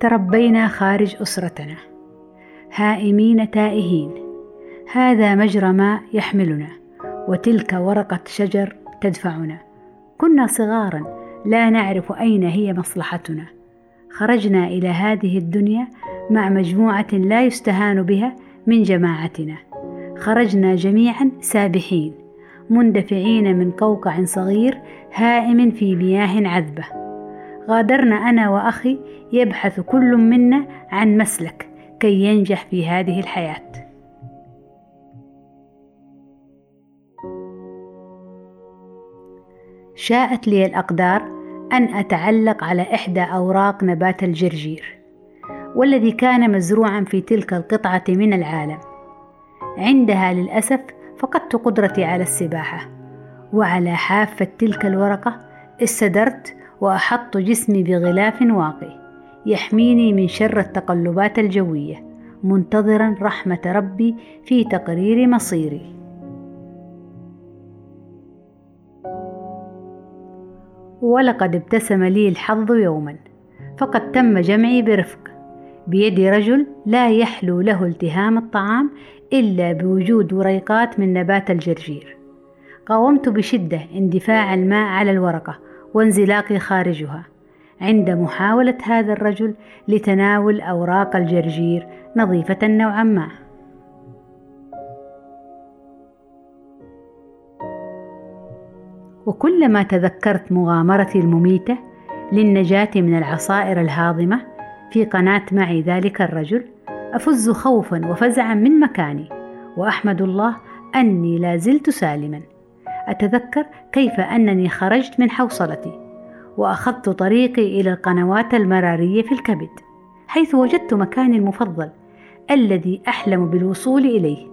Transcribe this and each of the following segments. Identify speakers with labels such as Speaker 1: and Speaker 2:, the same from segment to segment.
Speaker 1: تربينا خارج أسرتنا. هائمين تائهين. هذا مجرى ماء يحملنا وتلك ورقة شجر تدفعنا. كنا صغارا لا نعرف أين هي مصلحتنا. خرجنا إلى هذه الدنيا مع مجموعة لا يستهان بها من جماعتنا. خرجنا جميعا سابحين مندفعين من قوقع صغير هائم في مياه عذبة. غادرنا أنا وأخي يبحث كل منا عن مسلك كي ينجح في هذه الحياة. شاءت لي الأقدار أن أتعلق على إحدى أوراق نبات الجرجير والذي كان مزروعا في تلك القطعة من العالم. عندها للأسف فقدت قدرتي على السباحة وعلى حافة تلك الورقة استدرت وأحط جسمي بغلاف واقي يحميني من شر التقلبات الجوية منتظرا رحمة ربي في تقرير مصيري. ولقد ابتسم لي الحظ يوما فقد تم جمعي برفق. بيد رجل لا يحلو له التهام الطعام إلا بوجود وريقات من نبات الجرجير. قاومت بشدة اندفاع الماء على الورقة وانزلاقي خارجها عند محاولة هذا الرجل لتناول أوراق الجرجير نظيفة نوعا ما. وكلما تذكرت مغامرتي المميتة للنجاة من العصائر الهاضمة في قناة معي ذلك الرجل أفز خوفا وفزعا من مكاني وأحمد الله أني لا زلت سالما. أتذكر كيف أنني خرجت من حوصلتي وأخذت طريقي إلى القنوات المرارية في الكبد حيث وجدت مكاني المفضل الذي أحلم بالوصول إليه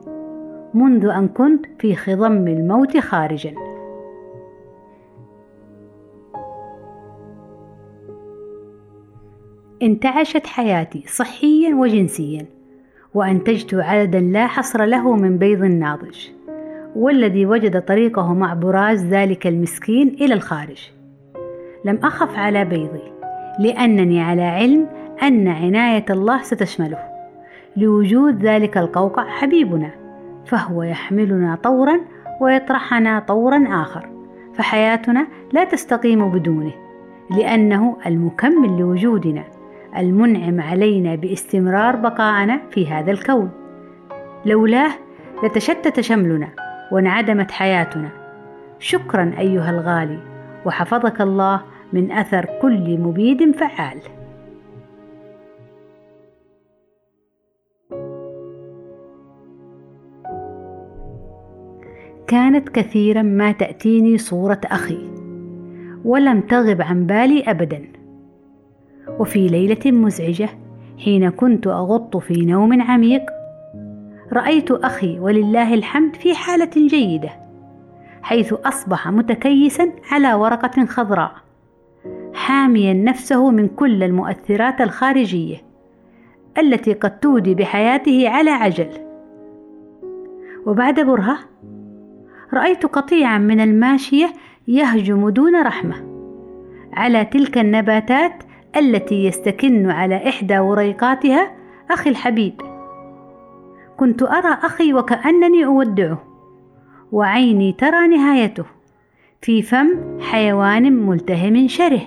Speaker 1: منذ أن كنت في خضم الموت خارجا. انتعشت حياتي صحيا وجنسيا وأنتجت عددا لا حصر له من بيض ناضج. والذي وجد طريقه مع براز ذلك المسكين إلى الخارج. لم أخف على بيضي لأنني على علم أن عناية الله ستشمله. لوجود ذلك القوقع حبيبنا فهو يحملنا طورا ويطرحنا طورا آخر. فحياتنا لا تستقيم بدونه لأنه المكمل لوجودنا المنعم علينا باستمرار بقاءنا في هذا الكون. لولاه لتشتت شملنا وانعدمت حياتنا. شكرا أيها الغالي وحفظك الله من أثر كل مبيد فعال. كانت كثيرا ما تأتيني صورة أخي ولم تغب عن بالي ابدا. وفي ليلة مزعجة حين كنت أغط في نوم عميق رأيت أخي ولله الحمد في حالة جيدة حيث أصبح متكيسا على ورقة خضراء حاميا نفسه من كل المؤثرات الخارجية التي قد تودي بحياته على عجل. وبعد برهة رأيت قطيعا من الماشية يهجم دون رحمة على تلك النباتات التي يستكن على إحدى وريقاتها أخي الحبيب. كنت أرى أخي وكأنني أودعه وعيني ترى نهايته في فم حيوان ملتهم شره.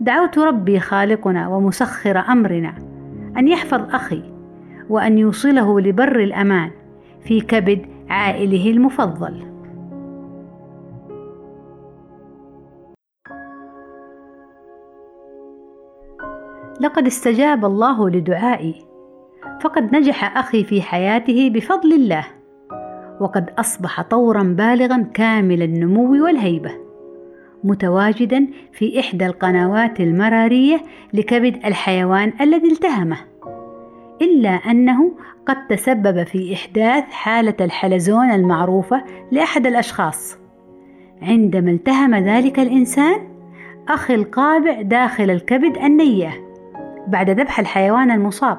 Speaker 1: دعوت ربي خالقنا ومسخر أمرنا أن يحفظ أخي وأن يوصله لبر الأمان في كبد عائله المفضل. لقد استجاب الله لدعائي. فقد نجح أخي في حياته بفضل الله وقد أصبح طورا بالغا كامل النمو والهيبة متواجدا في إحدى القنوات المرارية لكبد الحيوان الذي التهمه إلا أنه قد تسبب في إحداث حالة الحلزون المعروفة لأحد الأشخاص. عندما التهم ذلك الإنسان أخي القابع داخل الكبد النية بعد ذبح الحيوان المصاب.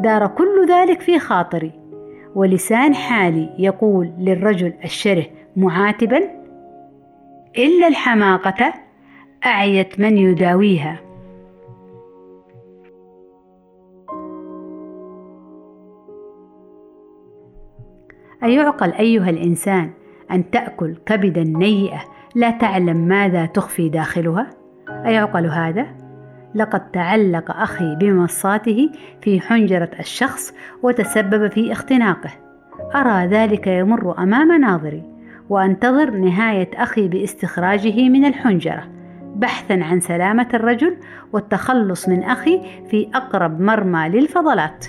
Speaker 1: دار كل ذلك في خاطري ولسان حالي يقول للرجل الشره معاتبا إلا الحماقة أعيت من يداويها أيعقل أيها الإنسان أن تأكل كبدا نيئة لا تعلم ماذا تخفي داخلها؟ أيعقل هذا؟ لقد تعلق أخي بمصاته في حنجرة الشخص وتسبب في اختناقه. أرى ذلك يمر أمام ناظري وأنتظر نهاية أخي باستخراجه من الحنجرة بحثا عن سلامة الرجل والتخلص من أخي في أقرب مرمى للفضلات.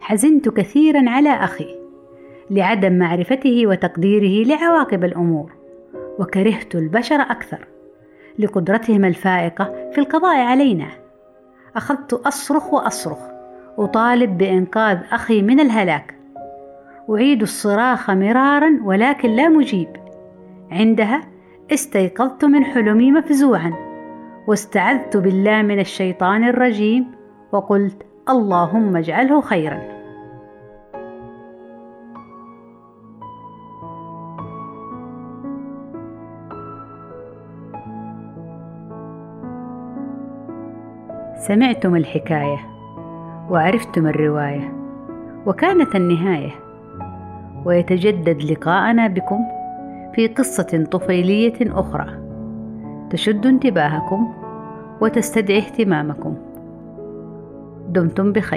Speaker 1: حزنت كثيرا على أخي لعدم معرفته وتقديره لعواقب الأمور وكرهت البشر أكثر لقدرتهم الفائقة في القضاء علينا. أخذت أصرخ وأصرخ أطالب بإنقاذ أخي من الهلاك. أعيد الصراخ مرارا ولكن لا مجيب. عندها استيقظت من حلمي مفزوعا واستعذت بالله من الشيطان الرجيم وقلت اللهم اجعله خيرا. سمعتم الحكاية وعرفتم الرواية وكانت النهاية. ويتجدد لقاءنا بكم في قصة طفيلية أخرى تشد انتباهكم وتستدعي اهتمامكم. دمتم بخير.